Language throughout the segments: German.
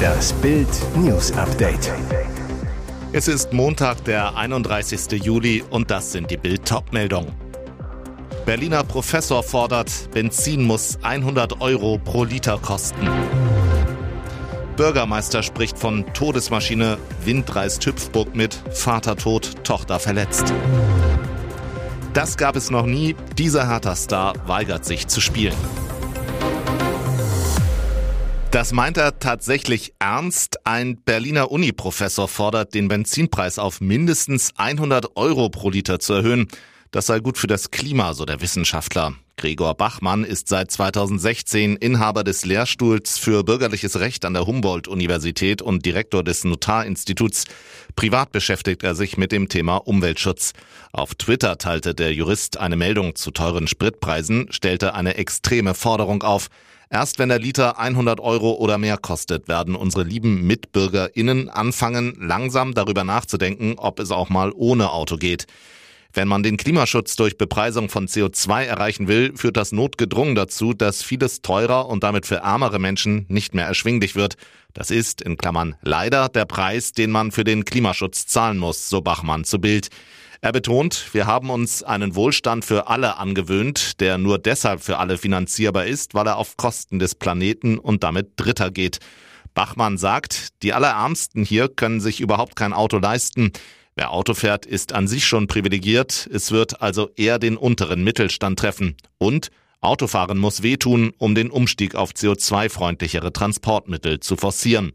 Das Bild News Update. Es ist Montag, der 31. Juli und das sind die Bild meldungen Berliner Professor fordert, Benzin muss 100 Euro pro Liter kosten. Bürgermeister spricht von Todesmaschine, Wind reißt Hüpfburg mit, Vater tot, Tochter verletzt. Das gab es noch nie. Dieser Hertha-Star weigert sich zu spielen. Das meint er tatsächlich ernst. Ein Berliner Uni-Professor fordert, den Benzinpreis auf mindestens 100 Euro pro Liter zu erhöhen. Das sei gut für das Klima, so der Wissenschaftler. Gregor Bachmann ist seit 2016 Inhaber des Lehrstuhls für bürgerliches Recht an der Humboldt-Universität und Direktor des Notarinstituts. Privat beschäftigt er sich mit dem Thema Umweltschutz. Auf Twitter teilte der Jurist eine Meldung zu teuren Spritpreisen, stellte eine extreme Forderung auf. Erst wenn der Liter 100 Euro oder mehr kostet, werden unsere lieben MitbürgerInnen anfangen, langsam darüber nachzudenken, ob es auch mal ohne Auto geht. Wenn man den Klimaschutz durch Bepreisung von CO2 erreichen will, führt das notgedrungen dazu, dass vieles teurer und damit für ärmere Menschen nicht mehr erschwinglich wird. Das ist, in Klammern, leider der Preis, den man für den Klimaschutz zahlen muss, so Bachmann zu Bild. Er betont, wir haben uns einen Wohlstand für alle angewöhnt, der nur deshalb für alle finanzierbar ist, weil er auf Kosten des Planeten und damit Dritter geht. Bachmann sagt, die Allerärmsten hier können sich überhaupt kein Auto leisten. Wer Auto fährt, ist an sich schon privilegiert. Es wird also eher den unteren Mittelstand treffen. Und Autofahren muss wehtun, um den Umstieg auf CO2-freundlichere Transportmittel zu forcieren.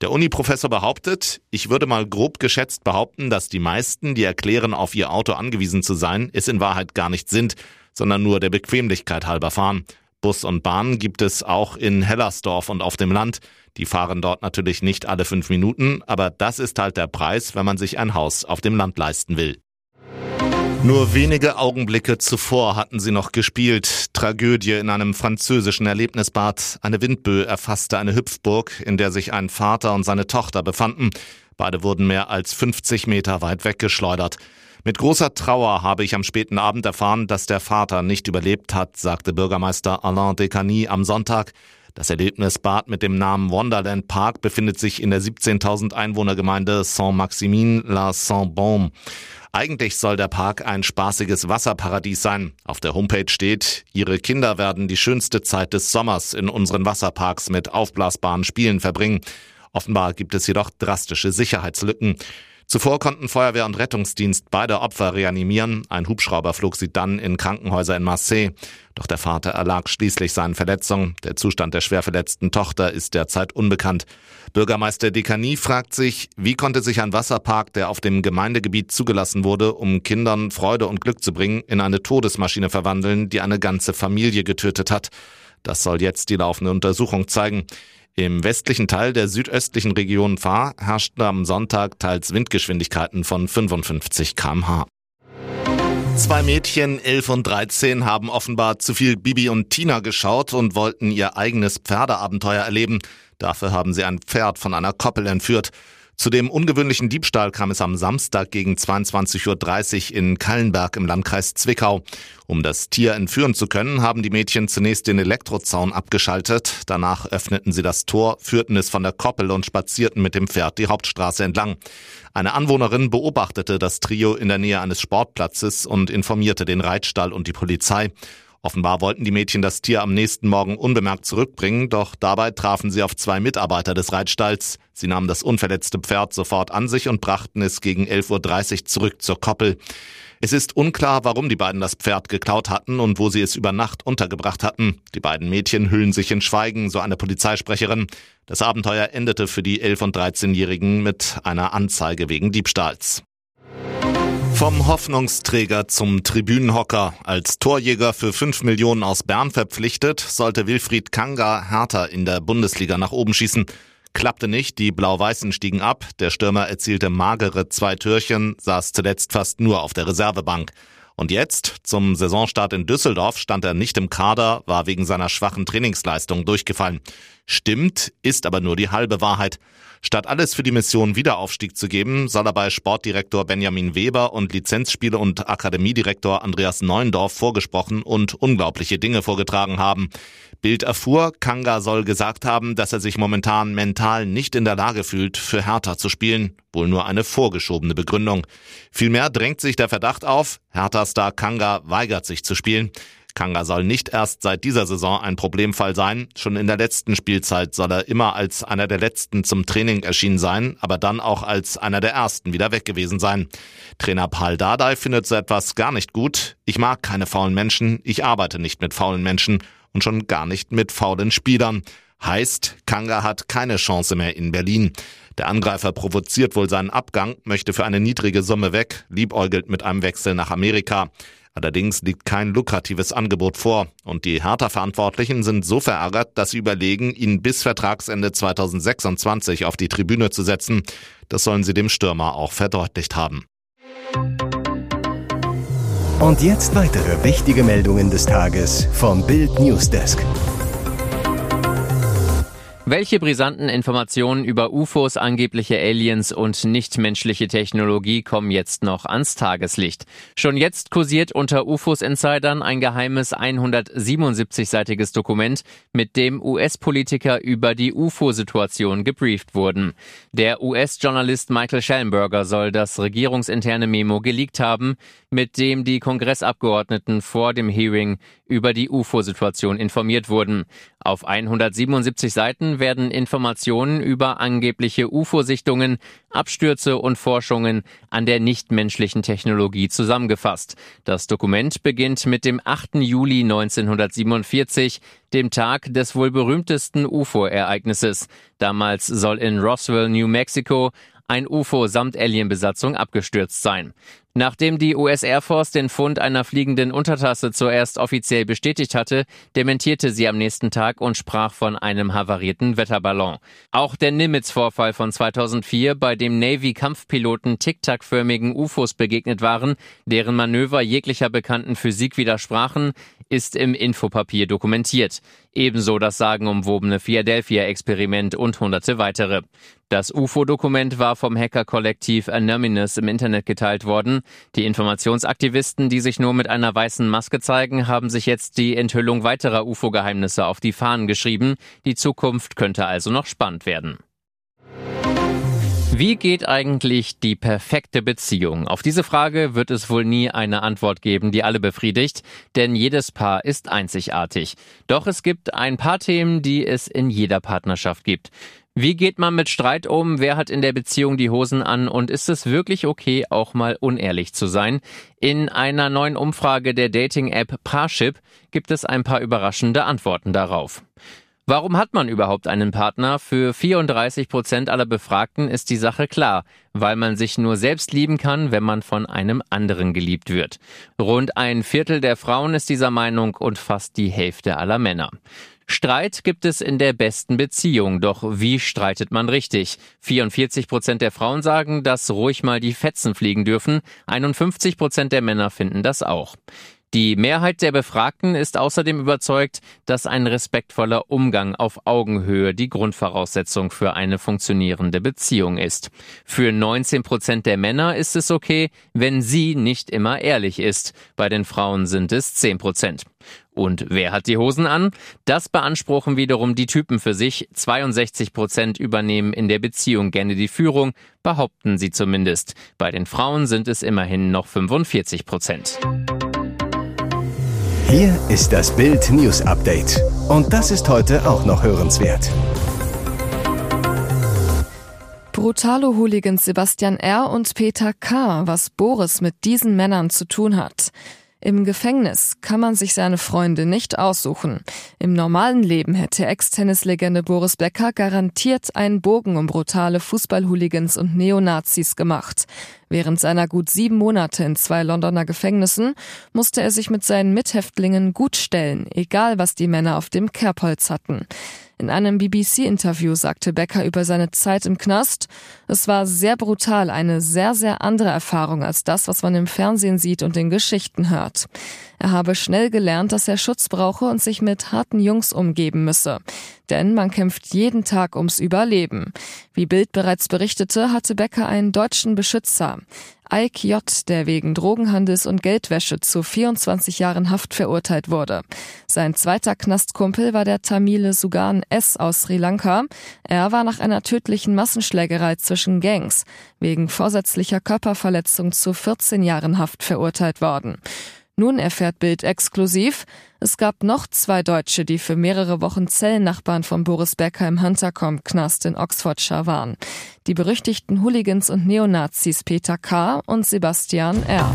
Der Uni-Professor behauptet, ich würde mal grob geschätzt behaupten, dass die meisten, die erklären, auf ihr Auto angewiesen zu sein, es in Wahrheit gar nicht sind, sondern nur der Bequemlichkeit halber fahren. Bus und Bahn gibt es auch in Hellersdorf und auf dem Land. Die fahren dort natürlich nicht alle fünf Minuten, aber das ist halt der Preis, wenn man sich ein Haus auf dem Land leisten will. Nur wenige Augenblicke zuvor hatten sie noch gespielt. Tragödie in einem französischen Erlebnisbad. Eine Windböe erfasste eine Hüpfburg, in der sich ein Vater und seine Tochter befanden. Beide wurden mehr als 50 Meter weit weggeschleudert. Mit großer Trauer habe ich am späten Abend erfahren, dass der Vater nicht überlebt hat, sagte Bürgermeister Alain Descany am Sonntag. Das Erlebnisbad mit dem Namen Wonderland Park befindet sich in der 17.000 Einwohnergemeinde Saint-Maximin-la-Saint-Baume. Eigentlich soll der Park ein spaßiges Wasserparadies sein. Auf der Homepage steht, Ihre Kinder werden die schönste Zeit des Sommers in unseren Wasserparks mit aufblasbaren Spielen verbringen. Offenbar gibt es jedoch drastische Sicherheitslücken. Zuvor konnten Feuerwehr und Rettungsdienst beide Opfer reanimieren. Ein Hubschrauber flog sie dann in Krankenhäuser in Marseille. Doch der Vater erlag schließlich seinen Verletzungen. Der Zustand der schwer verletzten Tochter ist derzeit unbekannt. Bürgermeister Dekani fragt sich, wie konnte sich ein Wasserpark, der auf dem Gemeindegebiet zugelassen wurde, um Kindern Freude und Glück zu bringen, in eine Todesmaschine verwandeln, die eine ganze Familie getötet hat. Das soll jetzt die laufende Untersuchung zeigen. Im westlichen Teil der südöstlichen Region Fahr herrschten am Sonntag teils Windgeschwindigkeiten von 55 kmh. Zwei Mädchen, 11 und 13, haben offenbar zu viel Bibi und Tina geschaut und wollten ihr eigenes Pferdeabenteuer erleben. Dafür haben sie ein Pferd von einer Koppel entführt. Zu dem ungewöhnlichen Diebstahl kam es am Samstag gegen 22.30 Uhr in Kallenberg im Landkreis Zwickau. Um das Tier entführen zu können, haben die Mädchen zunächst den Elektrozaun abgeschaltet. Danach öffneten sie das Tor, führten es von der Koppel und spazierten mit dem Pferd die Hauptstraße entlang. Eine Anwohnerin beobachtete das Trio in der Nähe eines Sportplatzes und informierte den Reitstall und die Polizei. Offenbar wollten die Mädchen das Tier am nächsten Morgen unbemerkt zurückbringen, doch dabei trafen sie auf zwei Mitarbeiter des Reitstalls. Sie nahmen das unverletzte Pferd sofort an sich und brachten es gegen 11.30 Uhr zurück zur Koppel. Es ist unklar, warum die beiden das Pferd geklaut hatten und wo sie es über Nacht untergebracht hatten. Die beiden Mädchen hüllen sich in Schweigen, so eine Polizeisprecherin. Das Abenteuer endete für die 11- und 13-Jährigen mit einer Anzeige wegen Diebstahls. Vom Hoffnungsträger zum Tribünenhocker. Als Torjäger für 5 Millionen aus Bern verpflichtet, sollte Wilfried Kanga härter in der Bundesliga nach oben schießen. Klappte nicht, die Blau-Weißen stiegen ab, der Stürmer erzielte magere zwei Türchen, saß zuletzt fast nur auf der Reservebank. Und jetzt, zum Saisonstart in Düsseldorf, stand er nicht im Kader, war wegen seiner schwachen Trainingsleistung durchgefallen. Stimmt, ist aber nur die halbe Wahrheit. Statt alles für die Mission Wiederaufstieg zu geben, soll er bei Sportdirektor Benjamin Weber und Lizenzspiele- und Akademiedirektor Andreas Neuendorf vorgesprochen und unglaubliche Dinge vorgetragen haben. Bild erfuhr, Kanga soll gesagt haben, dass er sich momentan mental nicht in der Lage fühlt, für Hertha zu spielen. Wohl nur eine vorgeschobene Begründung. Vielmehr drängt sich der Verdacht auf, Hertha-Star Kanga weigert sich zu spielen. Kanga soll nicht erst seit dieser Saison ein Problemfall sein. Schon in der letzten Spielzeit soll er immer als einer der letzten zum Training erschienen sein, aber dann auch als einer der ersten wieder weg gewesen sein. Trainer Paul Dardai findet so etwas gar nicht gut. Ich mag keine faulen Menschen, ich arbeite nicht mit faulen Menschen und schon gar nicht mit faulen Spielern. Heißt, Kanga hat keine Chance mehr in Berlin. Der Angreifer provoziert wohl seinen Abgang, möchte für eine niedrige Summe weg, liebäugelt mit einem Wechsel nach Amerika. Allerdings liegt kein lukratives Angebot vor und die Hertha-Verantwortlichen sind so verärgert, dass sie überlegen, ihn bis Vertragsende 2026 auf die Tribüne zu setzen. Das sollen sie dem Stürmer auch verdeutlicht haben. Und jetzt weitere wichtige Meldungen des Tages vom Bild Newsdesk. Welche brisanten Informationen über UFOs, angebliche Aliens und nichtmenschliche Technologie kommen jetzt noch ans Tageslicht? Schon jetzt kursiert unter UFOs-Insidern ein geheimes 177-seitiges Dokument, mit dem US-Politiker über die UFO-Situation gebrieft wurden. Der US-Journalist Michael Schellenberger soll das regierungsinterne Memo geleakt haben, mit dem die Kongressabgeordneten vor dem Hearing über die UFO-Situation informiert wurden. Auf 177 Seiten werden Informationen über angebliche UFO-Sichtungen, Abstürze und Forschungen an der nichtmenschlichen Technologie zusammengefasst. Das Dokument beginnt mit dem 8. Juli 1947, dem Tag des wohl berühmtesten UFO-Ereignisses. Damals soll in Roswell, New Mexico, ein UFO samt Alienbesatzung abgestürzt sein. Nachdem die US Air Force den Fund einer fliegenden Untertasse zuerst offiziell bestätigt hatte, dementierte sie am nächsten Tag und sprach von einem havarierten Wetterballon. Auch der Nimitz-Vorfall von 2004, bei dem Navy-Kampfpiloten tic-tac-förmigen UFOs begegnet waren, deren Manöver jeglicher bekannten Physik widersprachen, ist im Infopapier dokumentiert. Ebenso das sagenumwobene Philadelphia-Experiment und hunderte weitere. Das UFO-Dokument war vom Hacker-Kollektiv Anonymous im Internet geteilt worden. Die Informationsaktivisten, die sich nur mit einer weißen Maske zeigen, haben sich jetzt die Enthüllung weiterer UFO-Geheimnisse auf die Fahnen geschrieben. Die Zukunft könnte also noch spannend werden. Wie geht eigentlich die perfekte Beziehung? Auf diese Frage wird es wohl nie eine Antwort geben, die alle befriedigt, denn jedes Paar ist einzigartig. Doch es gibt ein paar Themen, die es in jeder Partnerschaft gibt. Wie geht man mit Streit um? Wer hat in der Beziehung die Hosen an? Und ist es wirklich okay, auch mal unehrlich zu sein? In einer neuen Umfrage der Dating-App Parship gibt es ein paar überraschende Antworten darauf. Warum hat man überhaupt einen Partner? Für 34 Prozent aller Befragten ist die Sache klar, weil man sich nur selbst lieben kann, wenn man von einem anderen geliebt wird. Rund ein Viertel der Frauen ist dieser Meinung und fast die Hälfte aller Männer. Streit gibt es in der besten Beziehung, doch wie streitet man richtig? 44 Prozent der Frauen sagen, dass ruhig mal die Fetzen fliegen dürfen, 51 Prozent der Männer finden das auch. Die Mehrheit der Befragten ist außerdem überzeugt, dass ein respektvoller Umgang auf Augenhöhe die Grundvoraussetzung für eine funktionierende Beziehung ist. Für 19 Prozent der Männer ist es okay, wenn sie nicht immer ehrlich ist. Bei den Frauen sind es 10 Prozent. Und wer hat die Hosen an? Das beanspruchen wiederum die Typen für sich. 62 Prozent übernehmen in der Beziehung gerne die Führung, behaupten sie zumindest. Bei den Frauen sind es immerhin noch 45 Prozent. Hier ist das Bild News Update. Und das ist heute auch noch hörenswert. Brutale Hooligans Sebastian R. und Peter K., was Boris mit diesen Männern zu tun hat. Im Gefängnis kann man sich seine Freunde nicht aussuchen. Im normalen Leben hätte Ex-Tennislegende Boris Becker garantiert einen Bogen um brutale Fußballhooligans und Neonazis gemacht. Während seiner gut sieben Monate in zwei Londoner Gefängnissen musste er sich mit seinen Mithäftlingen gut stellen, egal was die Männer auf dem Kerbholz hatten. In einem BBC-Interview sagte Becker über seine Zeit im Knast, es war sehr brutal, eine sehr, sehr andere Erfahrung als das, was man im Fernsehen sieht und in Geschichten hört. Er habe schnell gelernt, dass er Schutz brauche und sich mit harten Jungs umgeben müsse. Denn man kämpft jeden Tag ums Überleben. Wie Bild bereits berichtete, hatte Becker einen deutschen Beschützer. Ike J., der wegen Drogenhandels und Geldwäsche zu 24 Jahren Haft verurteilt wurde. Sein zweiter Knastkumpel war der Tamile Sugan S. aus Sri Lanka. Er war nach einer tödlichen Massenschlägerei zwischen Gangs wegen vorsätzlicher Körperverletzung zu 14 Jahren Haft verurteilt worden. Nun erfährt Bild exklusiv, es gab noch zwei Deutsche, die für mehrere Wochen Zellennachbarn von Boris Becker im Huntercombe-Knast in Oxfordshire waren. Die berüchtigten Hooligans und Neonazis Peter K. und Sebastian R.